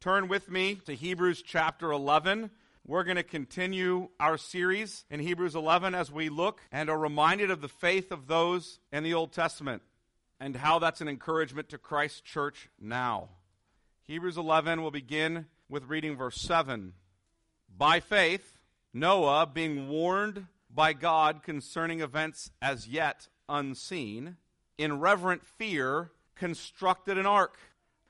turn with me to Hebrews chapter 11. We're going to continue our series in Hebrews 11 as we look and are reminded of the faith of those in the Old Testament and how that's an encouragement to Christ's church now. Hebrews 11 will begin with reading verse 7. By faith, Noah, being warned by God concerning events as yet unseen, in reverent fear, constructed an ark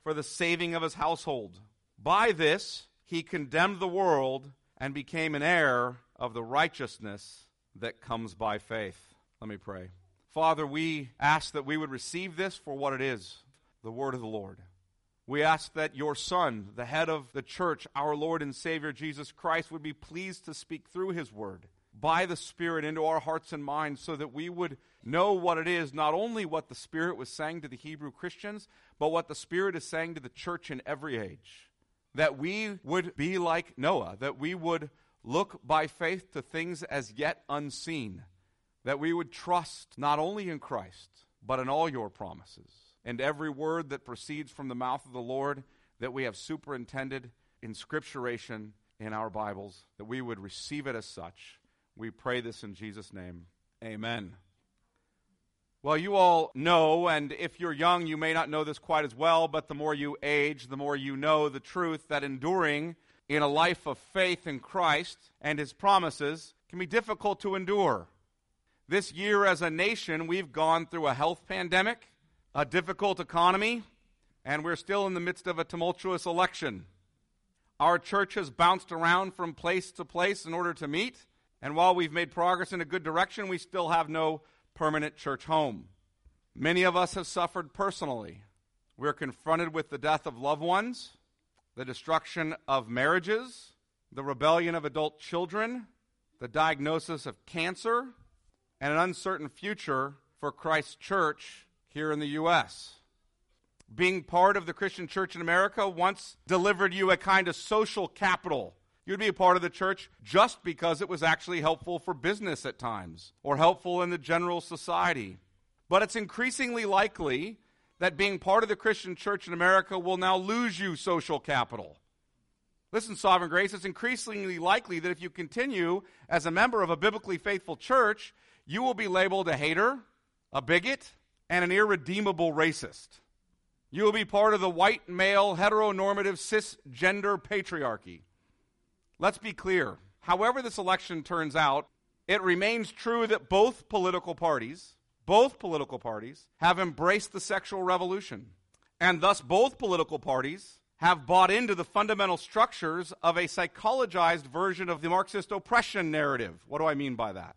for the saving of his household. By this, he condemned the world and became an heir of the righteousness that comes by faith. Let me pray. Father, we ask that we would receive this for what it is the word of the Lord. We ask that your Son, the head of the church, our Lord and Savior Jesus Christ, would be pleased to speak through his word by the Spirit into our hearts and minds so that we would know what it is, not only what the Spirit was saying to the Hebrew Christians, but what the Spirit is saying to the church in every age. That we would be like Noah, that we would look by faith to things as yet unseen, that we would trust not only in Christ, but in all your promises, and every word that proceeds from the mouth of the Lord that we have superintended in scripturation in our Bibles, that we would receive it as such we pray this in Jesus' name. Amen. Well, you all know, and if you're young, you may not know this quite as well, but the more you age, the more you know the truth that enduring in a life of faith in Christ and His promises can be difficult to endure. This year, as a nation, we've gone through a health pandemic, a difficult economy, and we're still in the midst of a tumultuous election. Our church has bounced around from place to place in order to meet. And while we've made progress in a good direction, we still have no permanent church home. Many of us have suffered personally. We're confronted with the death of loved ones, the destruction of marriages, the rebellion of adult children, the diagnosis of cancer, and an uncertain future for Christ's church here in the U.S. Being part of the Christian church in America once delivered you a kind of social capital You'd be a part of the church just because it was actually helpful for business at times or helpful in the general society. But it's increasingly likely that being part of the Christian church in America will now lose you social capital. Listen, Sovereign Grace, it's increasingly likely that if you continue as a member of a biblically faithful church, you will be labeled a hater, a bigot, and an irredeemable racist. You will be part of the white male heteronormative cisgender patriarchy. Let's be clear. However, this election turns out, it remains true that both political parties, both political parties, have embraced the sexual revolution. And thus, both political parties have bought into the fundamental structures of a psychologized version of the Marxist oppression narrative. What do I mean by that?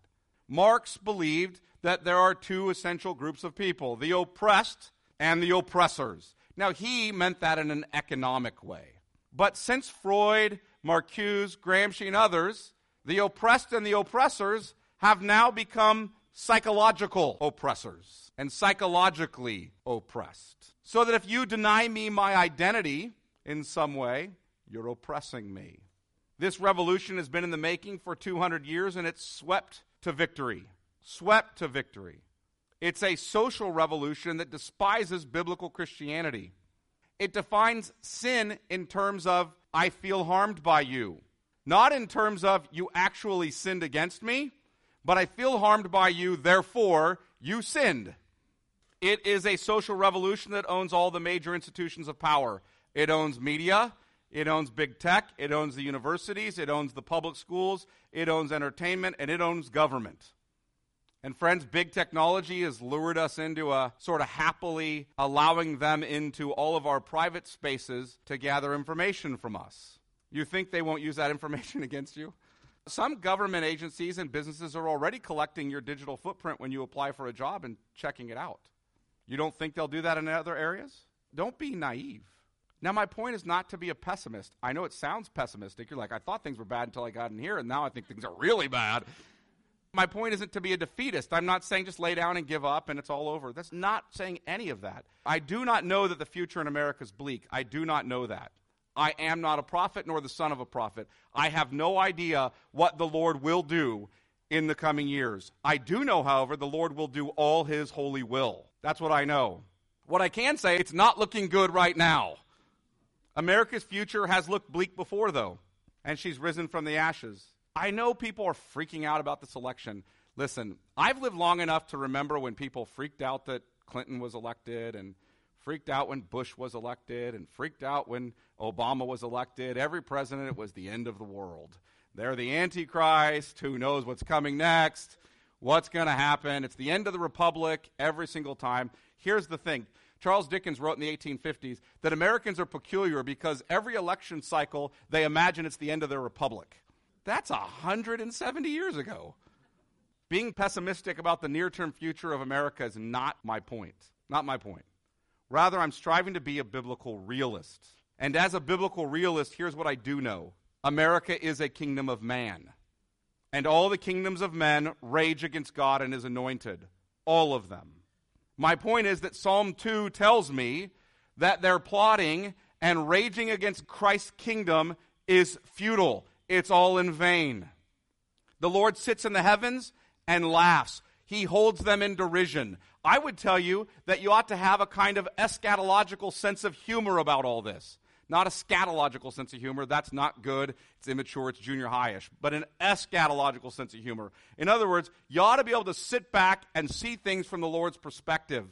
Marx believed that there are two essential groups of people the oppressed and the oppressors. Now, he meant that in an economic way. But since Freud Marcuse, Gramsci, and others, the oppressed and the oppressors have now become psychological oppressors and psychologically oppressed. So that if you deny me my identity in some way, you're oppressing me. This revolution has been in the making for 200 years and it's swept to victory. Swept to victory. It's a social revolution that despises biblical Christianity. It defines sin in terms of I feel harmed by you. Not in terms of you actually sinned against me, but I feel harmed by you, therefore you sinned. It is a social revolution that owns all the major institutions of power. It owns media, it owns big tech, it owns the universities, it owns the public schools, it owns entertainment, and it owns government. And friends, big technology has lured us into a sort of happily allowing them into all of our private spaces to gather information from us. You think they won't use that information against you? Some government agencies and businesses are already collecting your digital footprint when you apply for a job and checking it out. You don't think they'll do that in other areas? Don't be naive. Now, my point is not to be a pessimist. I know it sounds pessimistic. You're like, I thought things were bad until I got in here, and now I think things are really bad. My point isn't to be a defeatist. I'm not saying just lay down and give up and it's all over. That's not saying any of that. I do not know that the future in America is bleak. I do not know that. I am not a prophet nor the son of a prophet. I have no idea what the Lord will do in the coming years. I do know, however, the Lord will do all his holy will. That's what I know. What I can say, it's not looking good right now. America's future has looked bleak before, though, and she's risen from the ashes. I know people are freaking out about this election. Listen, I've lived long enough to remember when people freaked out that Clinton was elected and freaked out when Bush was elected and freaked out when Obama was elected. Every president, it was the end of the world. They're the Antichrist. Who knows what's coming next? What's going to happen? It's the end of the republic every single time. Here's the thing Charles Dickens wrote in the 1850s that Americans are peculiar because every election cycle they imagine it's the end of their republic. That's 170 years ago. Being pessimistic about the near term future of America is not my point. Not my point. Rather, I'm striving to be a biblical realist. And as a biblical realist, here's what I do know America is a kingdom of man. And all the kingdoms of men rage against God and his anointed. All of them. My point is that Psalm 2 tells me that their plotting and raging against Christ's kingdom is futile. It's all in vain. The Lord sits in the heavens and laughs. He holds them in derision. I would tell you that you ought to have a kind of eschatological sense of humor about all this. Not a scatological sense of humor. That's not good. It's immature. It's junior highish. But an eschatological sense of humor. In other words, you ought to be able to sit back and see things from the Lord's perspective.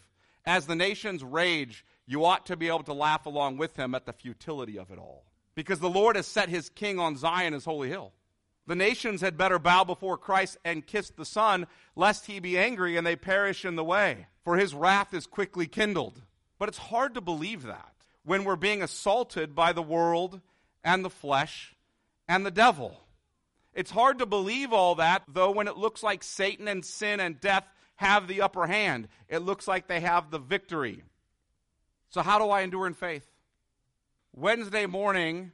As the nations rage, you ought to be able to laugh along with him at the futility of it all. Because the Lord has set his king on Zion, his holy hill. The nations had better bow before Christ and kiss the Son, lest he be angry and they perish in the way, for his wrath is quickly kindled. But it's hard to believe that when we're being assaulted by the world and the flesh and the devil. It's hard to believe all that, though, when it looks like Satan and sin and death have the upper hand. It looks like they have the victory. So, how do I endure in faith? Wednesday morning,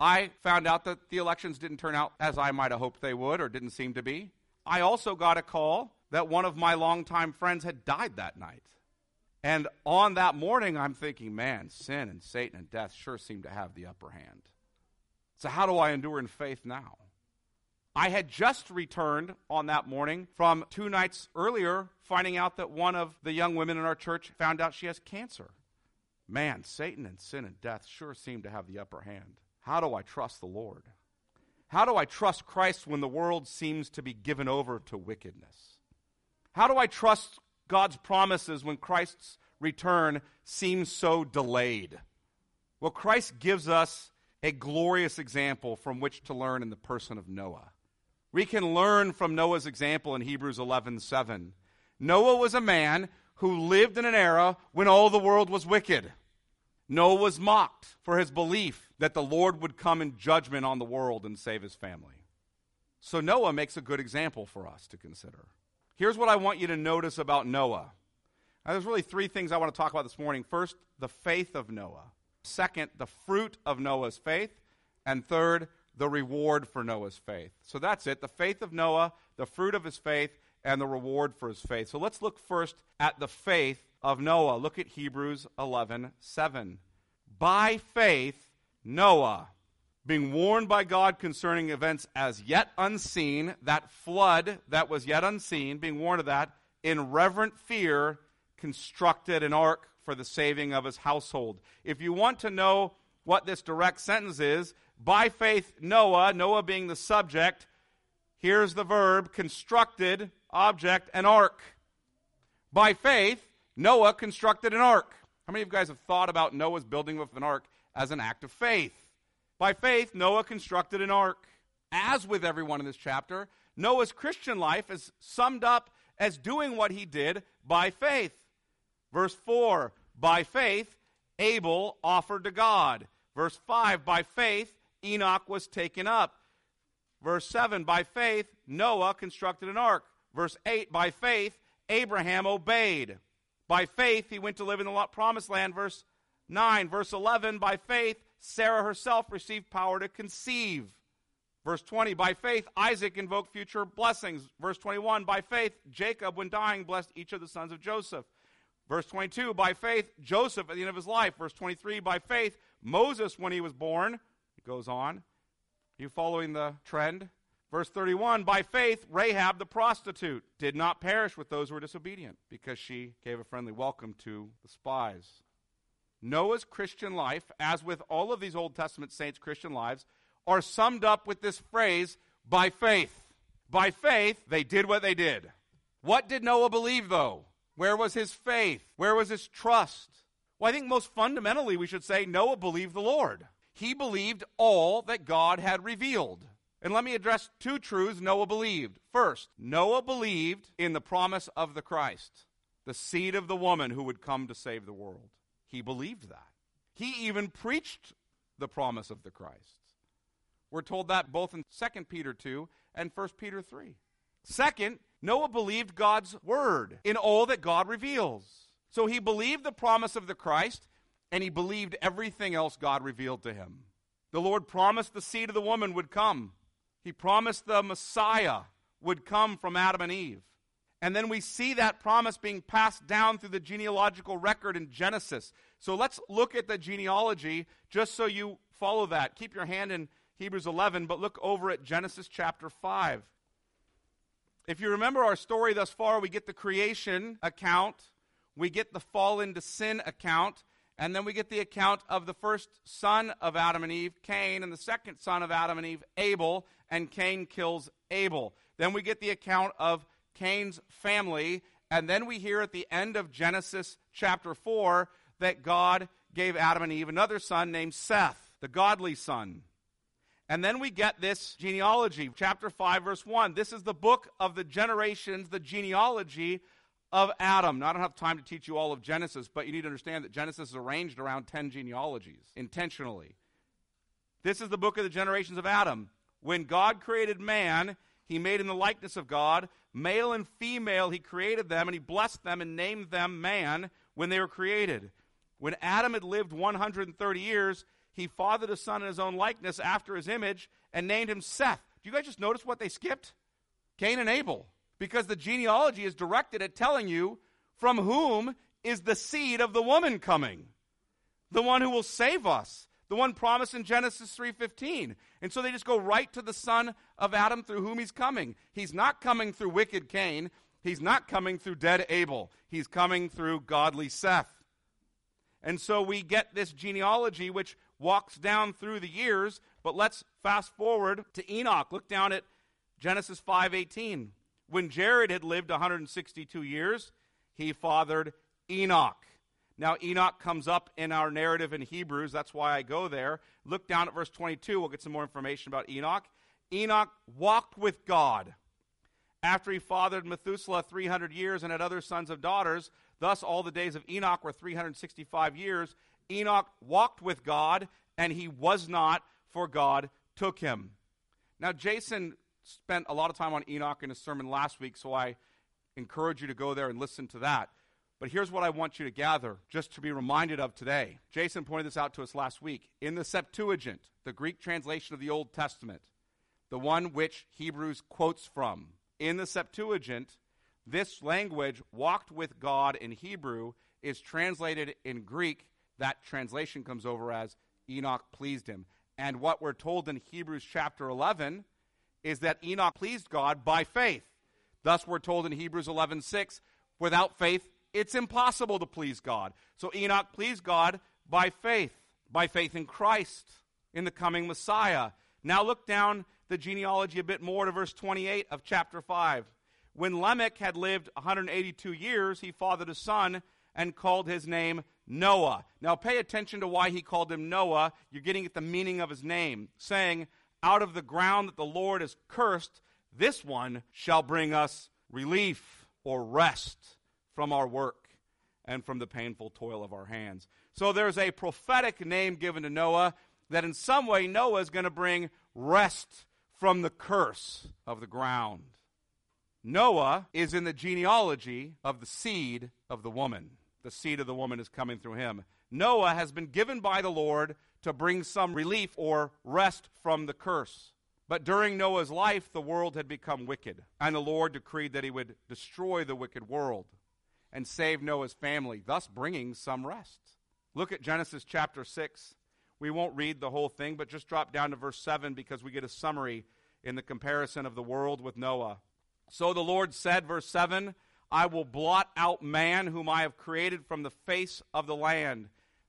I found out that the elections didn't turn out as I might have hoped they would or didn't seem to be. I also got a call that one of my longtime friends had died that night. And on that morning, I'm thinking, man, sin and Satan and death sure seem to have the upper hand. So, how do I endure in faith now? I had just returned on that morning from two nights earlier, finding out that one of the young women in our church found out she has cancer. Man, Satan and sin and death sure seem to have the upper hand. How do I trust the Lord? How do I trust Christ when the world seems to be given over to wickedness? How do I trust God's promises when Christ's return seems so delayed? Well, Christ gives us a glorious example from which to learn in the person of Noah. We can learn from Noah's example in Hebrews 11:7. Noah was a man who lived in an era when all the world was wicked. Noah was mocked for his belief that the Lord would come in judgment on the world and save his family. So Noah makes a good example for us to consider. Here's what I want you to notice about Noah. Now, there's really three things I want to talk about this morning. First, the faith of Noah. Second, the fruit of Noah's faith. And third, the reward for Noah's faith. So that's it the faith of Noah, the fruit of his faith, and the reward for his faith. So let's look first at the faith of Noah. Look at Hebrews 11 7. By faith, Noah, being warned by God concerning events as yet unseen, that flood that was yet unseen, being warned of that, in reverent fear, constructed an ark for the saving of his household. If you want to know what this direct sentence is, by faith, Noah, Noah being the subject, here's the verb constructed, object, an ark. By faith, Noah constructed an ark. How many of you guys have thought about Noah's building of an ark as an act of faith? By faith, Noah constructed an ark. As with everyone in this chapter, Noah's Christian life is summed up as doing what he did by faith. Verse 4 By faith, Abel offered to God. Verse 5 By faith, Enoch was taken up. Verse 7 By faith, Noah constructed an ark. Verse 8 By faith, Abraham obeyed. By faith, he went to live in the promised land. Verse 9. Verse 11, by faith, Sarah herself received power to conceive. Verse 20, by faith, Isaac invoked future blessings. Verse 21, by faith, Jacob, when dying, blessed each of the sons of Joseph. Verse 22, by faith, Joseph at the end of his life. Verse 23, by faith, Moses when he was born. It goes on. Are you following the trend? Verse 31 By faith, Rahab the prostitute did not perish with those who were disobedient because she gave a friendly welcome to the spies. Noah's Christian life, as with all of these Old Testament saints' Christian lives, are summed up with this phrase by faith. By faith, they did what they did. What did Noah believe, though? Where was his faith? Where was his trust? Well, I think most fundamentally we should say Noah believed the Lord. He believed all that God had revealed. And let me address two truths Noah believed. First, Noah believed in the promise of the Christ, the seed of the woman who would come to save the world. He believed that. He even preached the promise of the Christ. We're told that both in 2 Peter 2 and 1 Peter 3. Second, Noah believed God's word in all that God reveals. So he believed the promise of the Christ and he believed everything else God revealed to him. The Lord promised the seed of the woman would come. He promised the Messiah would come from Adam and Eve. And then we see that promise being passed down through the genealogical record in Genesis. So let's look at the genealogy just so you follow that. Keep your hand in Hebrews 11, but look over at Genesis chapter 5. If you remember our story thus far, we get the creation account, we get the fall into sin account, and then we get the account of the first son of Adam and Eve, Cain, and the second son of Adam and Eve, Abel, and Cain kills Abel. Then we get the account of Cain's family, and then we hear at the end of Genesis chapter 4 that God gave Adam and Eve another son named Seth, the godly son. And then we get this genealogy, chapter 5, verse 1. This is the book of the generations, the genealogy of Adam. Now, I don't have time to teach you all of Genesis, but you need to understand that Genesis is arranged around 10 genealogies intentionally. This is the book of the generations of Adam. When God created man, he made in the likeness of God. Male and female, he created them, and he blessed them and named them man when they were created. When Adam had lived 130 years, he fathered a son in his own likeness after his image and named him Seth. Do you guys just notice what they skipped? Cain and Abel. Because the genealogy is directed at telling you from whom is the seed of the woman coming. The one who will save us the one promised in Genesis 3:15. And so they just go right to the son of Adam through whom he's coming. He's not coming through wicked Cain, he's not coming through dead Abel. He's coming through godly Seth. And so we get this genealogy which walks down through the years, but let's fast forward to Enoch. Look down at Genesis 5:18. When Jared had lived 162 years, he fathered Enoch. Now, Enoch comes up in our narrative in Hebrews. That's why I go there. Look down at verse 22. We'll get some more information about Enoch. Enoch walked with God after he fathered Methuselah 300 years and had other sons and daughters. Thus, all the days of Enoch were 365 years. Enoch walked with God, and he was not, for God took him. Now, Jason spent a lot of time on Enoch in his sermon last week, so I encourage you to go there and listen to that. But here's what I want you to gather, just to be reminded of today. Jason pointed this out to us last week. In the Septuagint, the Greek translation of the Old Testament, the one which Hebrews quotes from, in the Septuagint, this language, walked with God in Hebrew, is translated in Greek. That translation comes over as Enoch pleased him. And what we're told in Hebrews chapter 11 is that Enoch pleased God by faith. Thus, we're told in Hebrews 11 6, without faith, it's impossible to please God. So Enoch pleased God by faith, by faith in Christ, in the coming Messiah. Now look down the genealogy a bit more to verse 28 of chapter 5. When Lamech had lived 182 years, he fathered a son and called his name Noah. Now pay attention to why he called him Noah. You're getting at the meaning of his name, saying, Out of the ground that the Lord has cursed, this one shall bring us relief or rest from our work and from the painful toil of our hands. So there's a prophetic name given to Noah that in some way Noah is going to bring rest from the curse of the ground. Noah is in the genealogy of the seed of the woman. The seed of the woman is coming through him. Noah has been given by the Lord to bring some relief or rest from the curse. But during Noah's life, the world had become wicked, and the Lord decreed that he would destroy the wicked world and save Noah's family, thus bringing some rest. Look at Genesis chapter 6. We won't read the whole thing, but just drop down to verse 7 because we get a summary in the comparison of the world with Noah. So the Lord said, verse 7 I will blot out man whom I have created from the face of the land,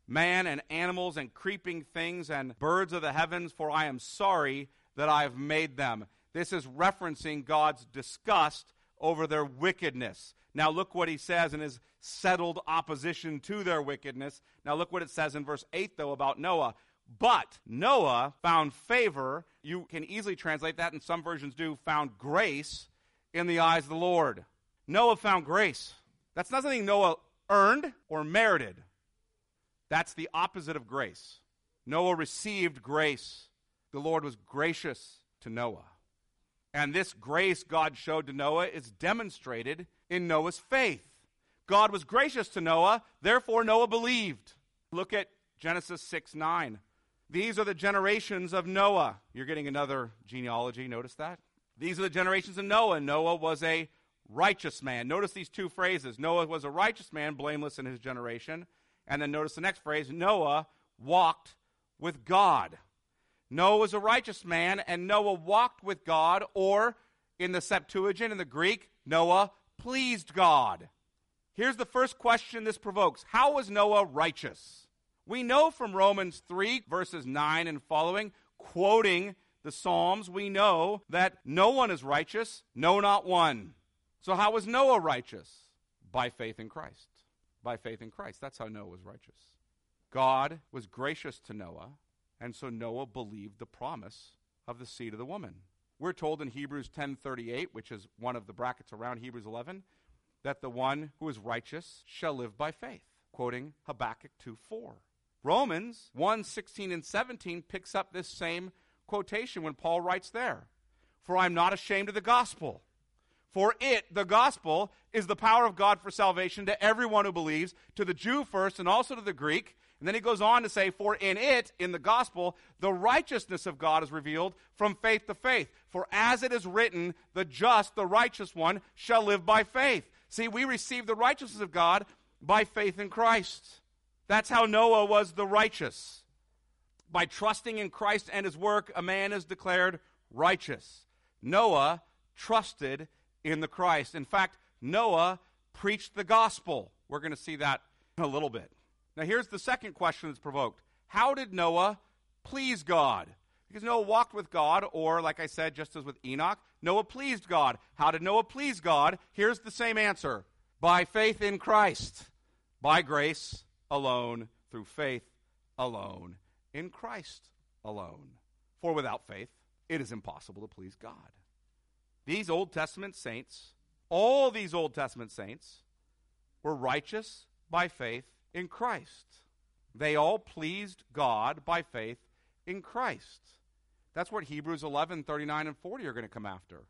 man and animals and creeping things and birds of the heavens, for I am sorry that I have made them. This is referencing God's disgust over their wickedness. Now, look what he says in his settled opposition to their wickedness. Now, look what it says in verse 8, though, about Noah. But Noah found favor. You can easily translate that, and some versions do, found grace in the eyes of the Lord. Noah found grace. That's not something Noah earned or merited. That's the opposite of grace. Noah received grace. The Lord was gracious to Noah. And this grace God showed to Noah is demonstrated in Noah's faith. God was gracious to Noah, therefore Noah believed. Look at Genesis 6 9. These are the generations of Noah. You're getting another genealogy, notice that? These are the generations of Noah. Noah was a righteous man. Notice these two phrases Noah was a righteous man, blameless in his generation. And then notice the next phrase Noah walked with God. Noah was a righteous man, and Noah walked with God, or in the Septuagint, in the Greek, Noah pleased God. Here's the first question this provokes How was Noah righteous? We know from Romans 3, verses 9 and following, quoting the Psalms, we know that no one is righteous, no, not one. So, how was Noah righteous? By faith in Christ. By faith in Christ. That's how Noah was righteous. God was gracious to Noah, and so Noah believed the promise of the seed of the woman. We're told in Hebrews 10:38, which is one of the brackets around Hebrews 11, that the one who is righteous shall live by faith, quoting Habakkuk 2:4. Romans 1:16 and 17 picks up this same quotation when Paul writes there, "For I am not ashamed of the gospel, for it, the gospel, is the power of God for salvation to everyone who believes, to the Jew first and also to the Greek." And then he goes on to say, For in it, in the gospel, the righteousness of God is revealed from faith to faith. For as it is written, the just, the righteous one, shall live by faith. See, we receive the righteousness of God by faith in Christ. That's how Noah was the righteous. By trusting in Christ and his work, a man is declared righteous. Noah trusted in the Christ. In fact, Noah preached the gospel. We're going to see that in a little bit. Now, here's the second question that's provoked How did Noah please God? Because Noah walked with God, or like I said, just as with Enoch, Noah pleased God. How did Noah please God? Here's the same answer by faith in Christ, by grace alone, through faith alone, in Christ alone. For without faith, it is impossible to please God. These Old Testament saints, all these Old Testament saints, were righteous by faith in Christ. They all pleased God by faith in Christ. That's what Hebrews 11, 39, and 40 are going to come after.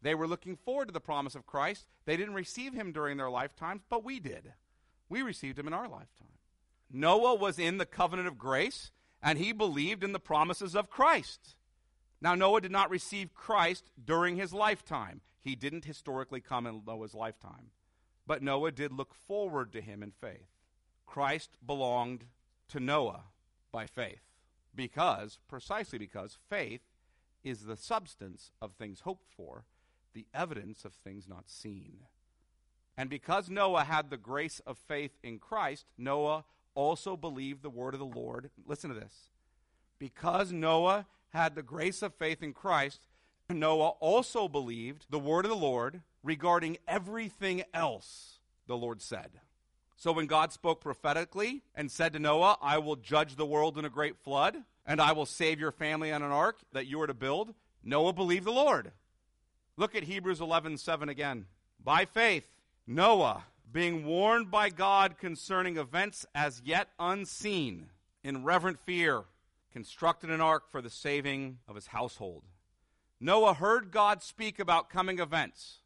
They were looking forward to the promise of Christ. They didn't receive him during their lifetimes, but we did. We received him in our lifetime. Noah was in the covenant of grace, and he believed in the promises of Christ. Now, Noah did not receive Christ during his lifetime. He didn't historically come in Noah's lifetime. But Noah did look forward to him in faith. Christ belonged to Noah by faith because, precisely because, faith is the substance of things hoped for, the evidence of things not seen. And because Noah had the grace of faith in Christ, Noah also believed the word of the Lord. Listen to this. Because Noah had the grace of faith in Christ, Noah also believed the word of the Lord regarding everything else the Lord said. So when God spoke prophetically and said to Noah, I will judge the world in a great flood, and I will save your family on an ark that you are to build, Noah believed the Lord. Look at Hebrews 11 7 again. By faith, Noah, being warned by God concerning events as yet unseen, in reverent fear, constructed an ark for the saving of his household. Noah heard God speak about coming events,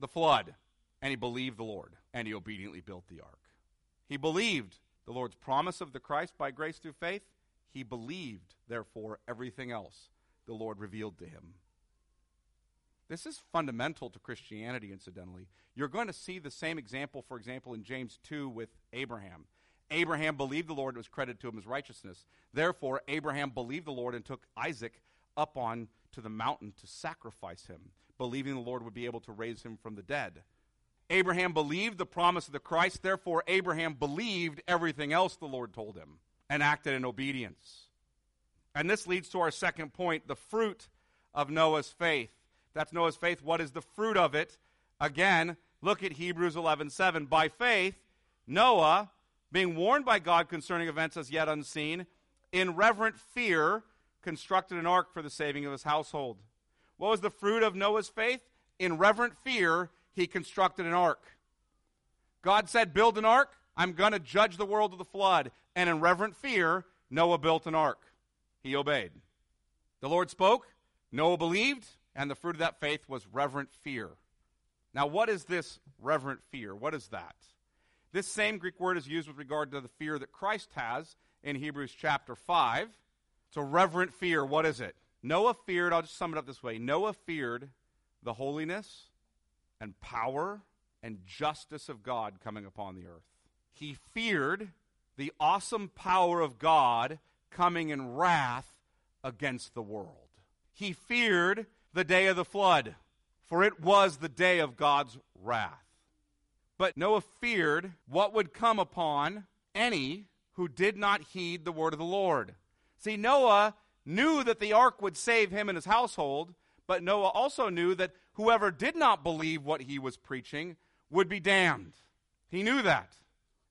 the flood, and he believed the Lord, and he obediently built the ark. He believed the Lord's promise of the Christ by grace through faith. He believed, therefore, everything else the Lord revealed to him. This is fundamental to Christianity, incidentally. You're going to see the same example, for example, in James 2 with Abraham. Abraham believed the Lord, was credited to him as righteousness. Therefore, Abraham believed the Lord and took Isaac up on to the mountain to sacrifice him, believing the Lord would be able to raise him from the dead. Abraham believed the promise of the Christ, therefore, Abraham believed everything else the Lord told him and acted in obedience. And this leads to our second point the fruit of Noah's faith. That's Noah's faith. What is the fruit of it? Again, look at Hebrews 11:7. By faith, Noah, being warned by God concerning events as yet unseen, in reverent fear constructed an ark for the saving of his household. What was the fruit of Noah's faith? In reverent fear, he constructed an ark. God said, Build an ark. I'm going to judge the world with the flood. And in reverent fear, Noah built an ark. He obeyed. The Lord spoke, Noah believed, and the fruit of that faith was reverent fear. Now, what is this reverent fear? What is that? This same Greek word is used with regard to the fear that Christ has in Hebrews chapter 5. It's a reverent fear. What is it? Noah feared, I'll just sum it up this way Noah feared the holiness and power and justice of God coming upon the earth. He feared the awesome power of God coming in wrath against the world. He feared the day of the flood, for it was the day of God's wrath. But Noah feared what would come upon any who did not heed the word of the Lord. See, Noah knew that the ark would save him and his household, but Noah also knew that whoever did not believe what he was preaching would be damned. He knew that.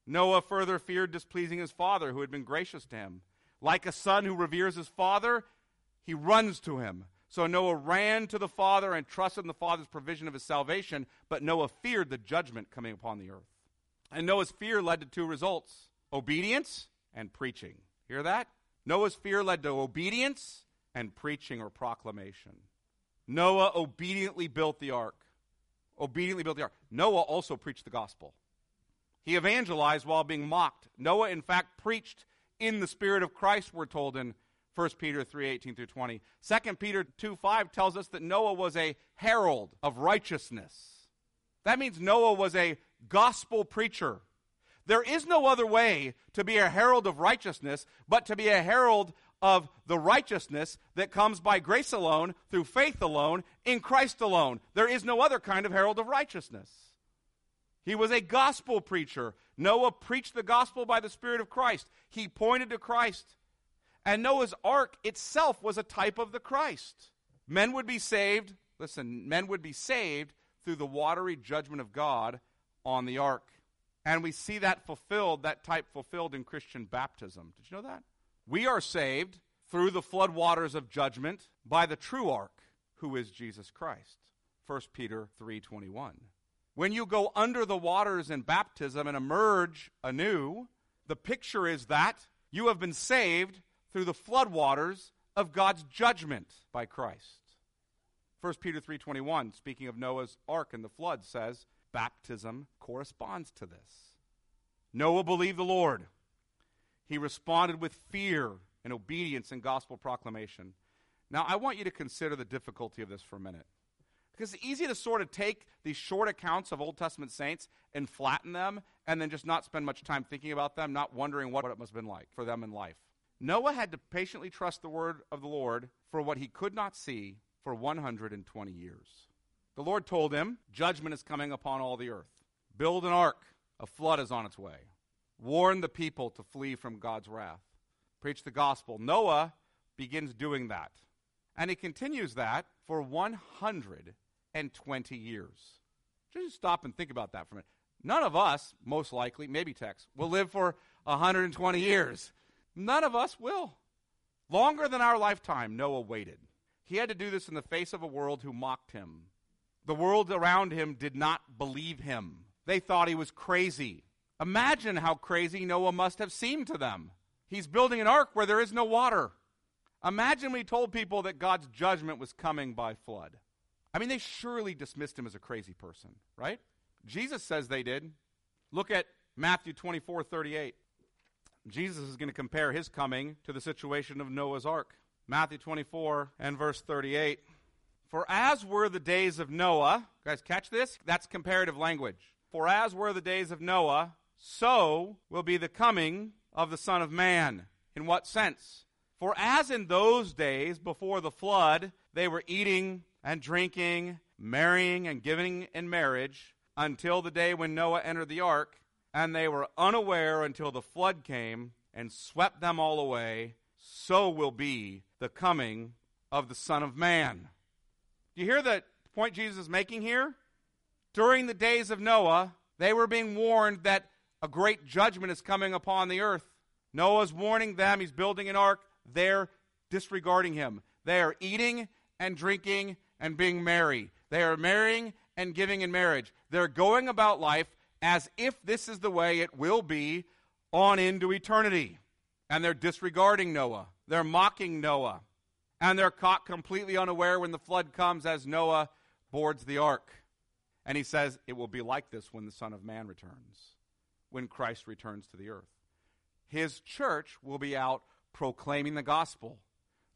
Noah further feared displeasing his father, who had been gracious to him. Like a son who reveres his father, he runs to him. So Noah ran to the father and trusted in the father's provision of his salvation, but Noah feared the judgment coming upon the earth. And Noah's fear led to two results obedience and preaching. Hear that? Noah's fear led to obedience and preaching or proclamation. Noah obediently built the ark. Obediently built the ark. Noah also preached the gospel. He evangelized while being mocked. Noah, in fact, preached in the spirit of Christ, we're told in 1 Peter 3:18 through 20. 2 Peter 2 5 tells us that Noah was a herald of righteousness. That means Noah was a gospel preacher. There is no other way to be a herald of righteousness but to be a herald of the righteousness that comes by grace alone, through faith alone, in Christ alone. There is no other kind of herald of righteousness. He was a gospel preacher. Noah preached the gospel by the Spirit of Christ. He pointed to Christ. And Noah's ark itself was a type of the Christ. Men would be saved, listen, men would be saved through the watery judgment of God on the ark. And we see that fulfilled, that type fulfilled in Christian baptism. Did you know that? We are saved through the flood waters of judgment by the true ark, who is Jesus Christ. 1 Peter 3:21. When you go under the waters in baptism and emerge anew, the picture is that you have been saved through the floodwaters of God's judgment by Christ. 1 Peter 3:21, speaking of Noah's ark and the flood says, baptism corresponds to this. Noah believed the Lord. He responded with fear and obedience and gospel proclamation. Now, I want you to consider the difficulty of this for a minute. Because it's easy to sort of take these short accounts of Old Testament saints and flatten them and then just not spend much time thinking about them, not wondering what it must have been like for them in life. Noah had to patiently trust the word of the Lord for what he could not see for 120 years. The Lord told him, Judgment is coming upon all the earth. Build an ark, a flood is on its way. Warn the people to flee from God's wrath. Preach the gospel. Noah begins doing that. And he continues that for 120 years. Just stop and think about that for a minute. None of us, most likely, maybe Tex, will live for 120 years. None of us will. Longer than our lifetime, Noah waited. He had to do this in the face of a world who mocked him, the world around him did not believe him. They thought he was crazy. Imagine how crazy Noah must have seemed to them. He's building an ark where there is no water. Imagine we told people that God's judgment was coming by flood. I mean, they surely dismissed him as a crazy person, right? Jesus says they did. Look at Matthew 24 38. Jesus is going to compare his coming to the situation of Noah's ark. Matthew 24 and verse 38. For as were the days of Noah, guys, catch this? That's comparative language. For as were the days of Noah, so will be the coming of the Son of Man. In what sense? For as in those days before the flood, they were eating and drinking, marrying and giving in marriage, until the day when Noah entered the ark, and they were unaware until the flood came and swept them all away. So will be the coming of the Son of Man. Do you hear the point Jesus is making here? During the days of Noah, they were being warned that a great judgment is coming upon the earth. Noah's warning them, he's building an ark. They're disregarding him. They are eating and drinking and being merry. They are marrying and giving in marriage. They're going about life as if this is the way it will be on into eternity. And they're disregarding Noah. They're mocking Noah. And they're caught completely unaware when the flood comes as Noah boards the ark. And he says, It will be like this when the Son of Man returns, when Christ returns to the earth. His church will be out proclaiming the gospel.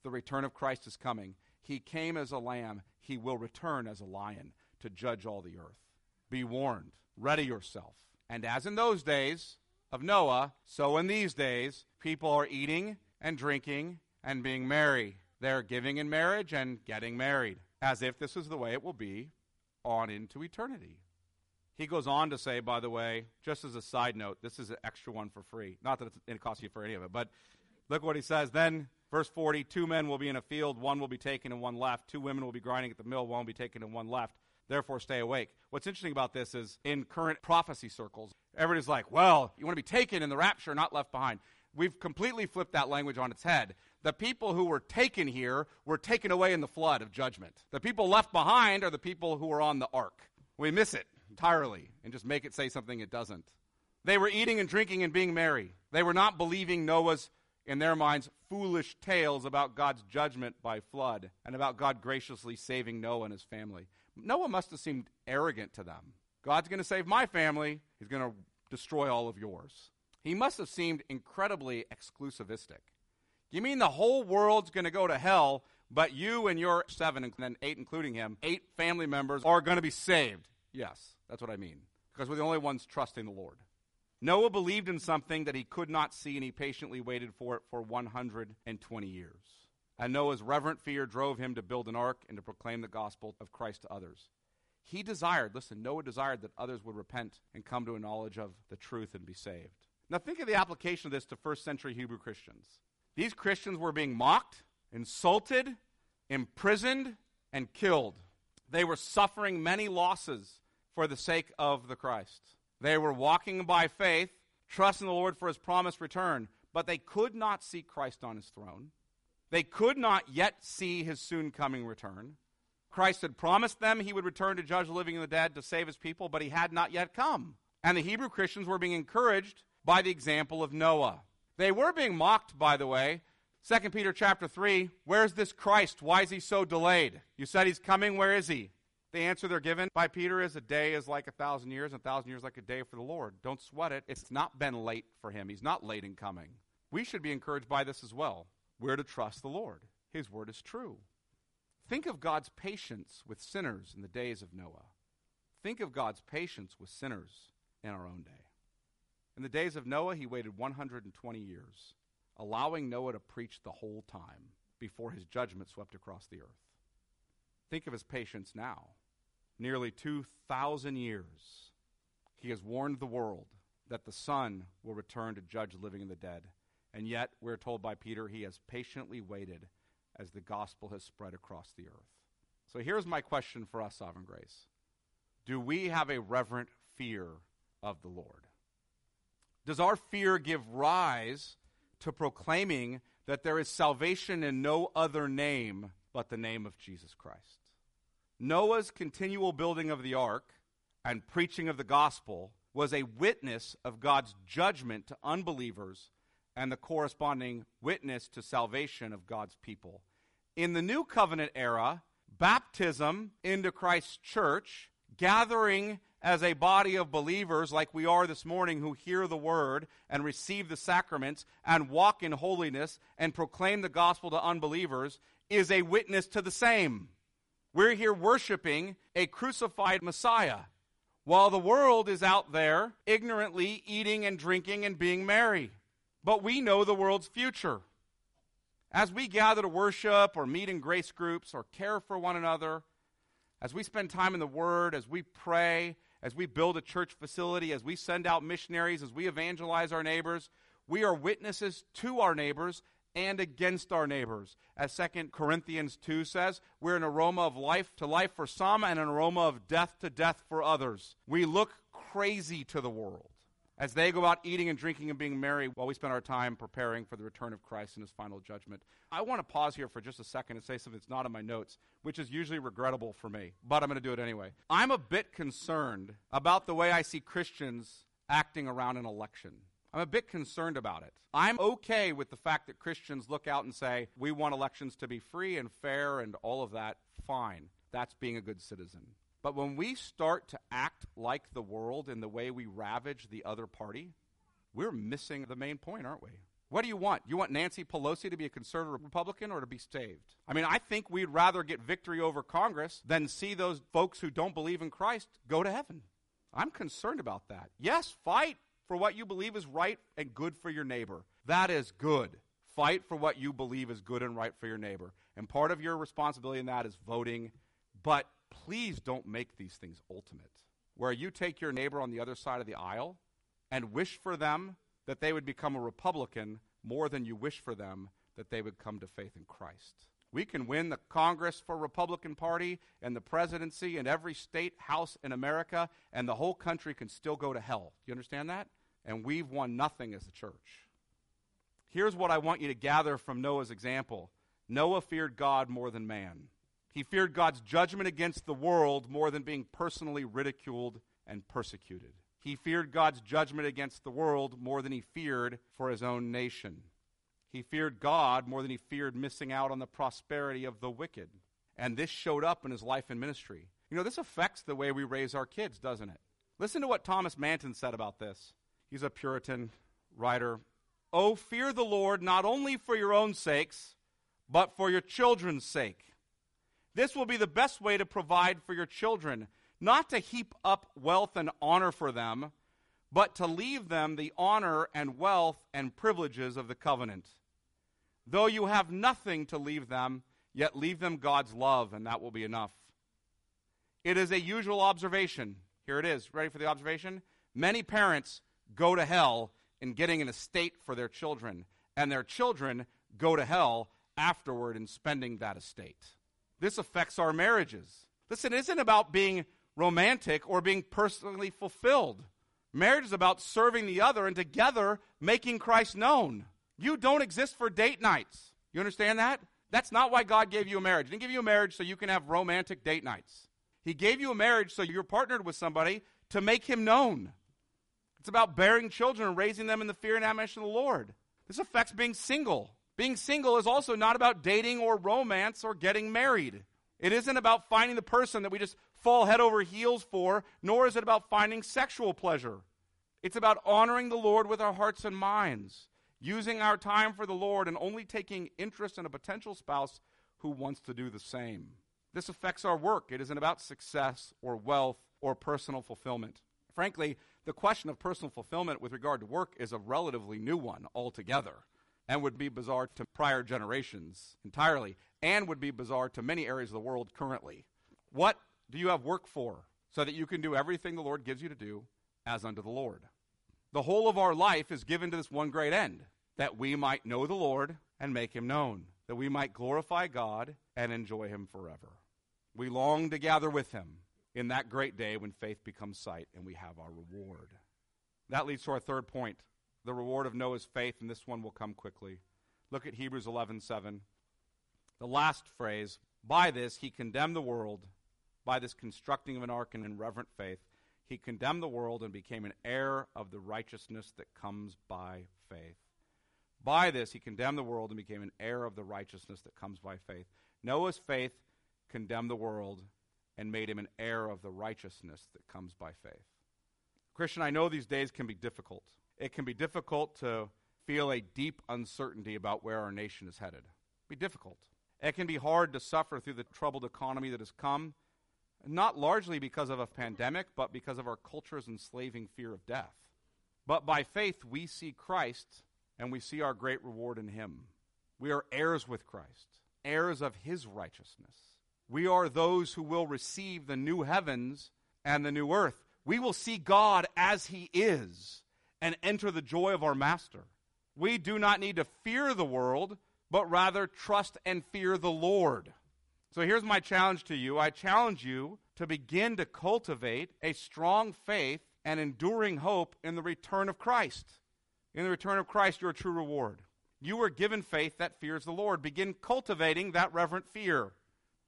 The return of Christ is coming. He came as a lamb, he will return as a lion to judge all the earth. Be warned, ready yourself. And as in those days of Noah, so in these days, people are eating and drinking and being merry. They're giving in marriage and getting married, as if this is the way it will be on into eternity. He goes on to say, by the way, just as a side note, this is an extra one for free. Not that it costs you for any of it, but look what he says. Then, verse 40 two men will be in a field, one will be taken and one left. Two women will be grinding at the mill, one will be taken and one left. Therefore, stay awake. What's interesting about this is in current prophecy circles, everybody's like, well, you want to be taken in the rapture, not left behind. We've completely flipped that language on its head. The people who were taken here were taken away in the flood of judgment. The people left behind are the people who were on the ark. We miss it entirely and just make it say something it doesn't. They were eating and drinking and being merry. They were not believing Noah's, in their minds, foolish tales about God's judgment by flood and about God graciously saving Noah and his family. Noah must have seemed arrogant to them. God's going to save my family, he's going to destroy all of yours. He must have seemed incredibly exclusivistic. You mean the whole world's going to go to hell, but you and your seven, and then eight, including him, eight family members are going to be saved? Yes, that's what I mean. Because we're the only ones trusting the Lord. Noah believed in something that he could not see, and he patiently waited for it for 120 years. And Noah's reverent fear drove him to build an ark and to proclaim the gospel of Christ to others. He desired, listen, Noah desired that others would repent and come to a knowledge of the truth and be saved. Now, think of the application of this to first century Hebrew Christians. These Christians were being mocked, insulted, imprisoned, and killed. They were suffering many losses for the sake of the Christ. They were walking by faith, trusting the Lord for his promised return, but they could not see Christ on his throne. They could not yet see his soon coming return. Christ had promised them he would return to judge the living and the dead to save his people, but he had not yet come. And the Hebrew Christians were being encouraged by the example of Noah. They were being mocked, by the way. 2 Peter chapter 3, where's this Christ? Why is he so delayed? You said he's coming, where is he? The answer they're given by Peter is a day is like a thousand years, and a thousand years like a day for the Lord. Don't sweat it. It's not been late for him. He's not late in coming. We should be encouraged by this as well. We're to trust the Lord. His word is true. Think of God's patience with sinners in the days of Noah. Think of God's patience with sinners in our own day. In the days of Noah, he waited 120 years, allowing Noah to preach the whole time before his judgment swept across the earth. Think of his patience now. Nearly 2,000 years, he has warned the world that the Son will return to judge living and the dead and yet, we're told by Peter, he has patiently waited as the gospel has spread across the earth. So here's my question for us, Sovereign Grace Do we have a reverent fear of the Lord? Does our fear give rise to proclaiming that there is salvation in no other name but the name of Jesus Christ? Noah's continual building of the ark and preaching of the gospel was a witness of God's judgment to unbelievers and the corresponding witness to salvation of God's people. In the New Covenant era, baptism into Christ's church, gathering as a body of believers like we are this morning who hear the word and receive the sacraments and walk in holiness and proclaim the gospel to unbelievers, is a witness to the same. We're here worshiping a crucified Messiah while the world is out there ignorantly eating and drinking and being merry but we know the world's future. As we gather to worship or meet in grace groups or care for one another, as we spend time in the Word, as we pray, as we build a church facility, as we send out missionaries, as we evangelize our neighbors, we are witnesses to our neighbors and against our neighbors. As 2 Corinthians 2 says, we're an aroma of life to life for some and an aroma of death to death for others. We look crazy to the world as they go out eating and drinking and being merry while we spend our time preparing for the return of Christ and his final judgment. I want to pause here for just a second and say something that's not in my notes, which is usually regrettable for me, but I'm going to do it anyway. I'm a bit concerned about the way I see Christians acting around an election. I'm a bit concerned about it. I'm okay with the fact that Christians look out and say, we want elections to be free and fair and all of that. Fine. That's being a good citizen. But when we start to act like the world in the way we ravage the other party, we're missing the main point, aren't we? What do you want? You want Nancy Pelosi to be a conservative Republican or to be saved? I mean, I think we'd rather get victory over Congress than see those folks who don't believe in Christ go to heaven. I'm concerned about that. Yes, fight for what you believe is right and good for your neighbor. That is good. Fight for what you believe is good and right for your neighbor. And part of your responsibility in that is voting. But please don't make these things ultimate, where you take your neighbor on the other side of the aisle and wish for them that they would become a Republican more than you wish for them that they would come to faith in Christ. We can win the Congress for Republican Party and the presidency and every state house in America, and the whole country can still go to hell. Do you understand that? And we've won nothing as a church. Here's what I want you to gather from Noah's example Noah feared God more than man. He feared God's judgment against the world more than being personally ridiculed and persecuted. He feared God's judgment against the world more than he feared for his own nation. He feared God more than he feared missing out on the prosperity of the wicked. And this showed up in his life and ministry. You know, this affects the way we raise our kids, doesn't it? Listen to what Thomas Manton said about this. He's a Puritan writer. Oh, fear the Lord not only for your own sakes, but for your children's sake. This will be the best way to provide for your children, not to heap up wealth and honor for them, but to leave them the honor and wealth and privileges of the covenant. Though you have nothing to leave them, yet leave them God's love, and that will be enough. It is a usual observation. Here it is. Ready for the observation? Many parents go to hell in getting an estate for their children, and their children go to hell afterward in spending that estate. This affects our marriages. Listen, it isn't about being romantic or being personally fulfilled. Marriage is about serving the other and together making Christ known. You don't exist for date nights. You understand that? That's not why God gave you a marriage. He didn't give you a marriage so you can have romantic date nights. He gave you a marriage so you're partnered with somebody to make him known. It's about bearing children and raising them in the fear and admonition of the Lord. This affects being single. Being single is also not about dating or romance or getting married. It isn't about finding the person that we just fall head over heels for, nor is it about finding sexual pleasure. It's about honoring the Lord with our hearts and minds, using our time for the Lord, and only taking interest in a potential spouse who wants to do the same. This affects our work. It isn't about success or wealth or personal fulfillment. Frankly, the question of personal fulfillment with regard to work is a relatively new one altogether and would be bizarre to prior generations entirely, and would be bizarre to many areas of the world currently. What do you have work for? So that you can do everything the Lord gives you to do as unto the Lord. The whole of our life is given to this one great end that we might know the Lord and make him known, that we might glorify God and enjoy him forever. We long to gather with him in that great day when faith becomes sight and we have our reward. That leads to our third point the reward of Noah's faith, and this one will come quickly. Look at Hebrews 11:7. The last phrase, by this he condemned the world, by this constructing of an ark and in reverent faith, he condemned the world and became an heir of the righteousness that comes by faith. By this he condemned the world and became an heir of the righteousness that comes by faith. Noah's faith condemned the world and made him an heir of the righteousness that comes by faith. Christian, I know these days can be difficult it can be difficult to feel a deep uncertainty about where our nation is headed. Be difficult. It can be hard to suffer through the troubled economy that has come, not largely because of a pandemic, but because of our culture's enslaving fear of death. But by faith, we see Christ and we see our great reward in Him. We are heirs with Christ, heirs of His righteousness. We are those who will receive the new heavens and the new earth we will see God as He is and enter the joy of our Master. We do not need to fear the world, but rather trust and fear the Lord. So here's my challenge to you I challenge you to begin to cultivate a strong faith and enduring hope in the return of Christ. In the return of Christ, your true reward. You were given faith that fears the Lord. Begin cultivating that reverent fear.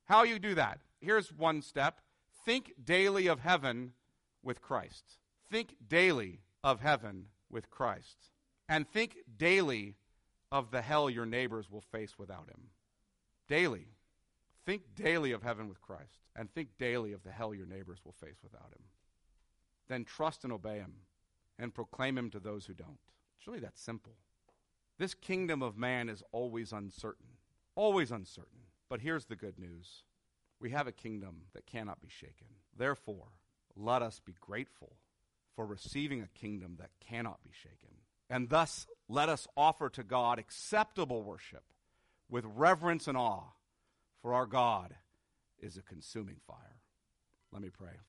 How you do that? Here's one step think daily of heaven with Christ. Think daily of heaven with Christ. And think daily of the hell your neighbors will face without him. Daily. Think daily of heaven with Christ. And think daily of the hell your neighbors will face without him. Then trust and obey him and proclaim him to those who don't. It's really that simple. This kingdom of man is always uncertain. Always uncertain. But here's the good news we have a kingdom that cannot be shaken. Therefore, let us be grateful for receiving a kingdom that cannot be shaken. And thus, let us offer to God acceptable worship with reverence and awe, for our God is a consuming fire. Let me pray.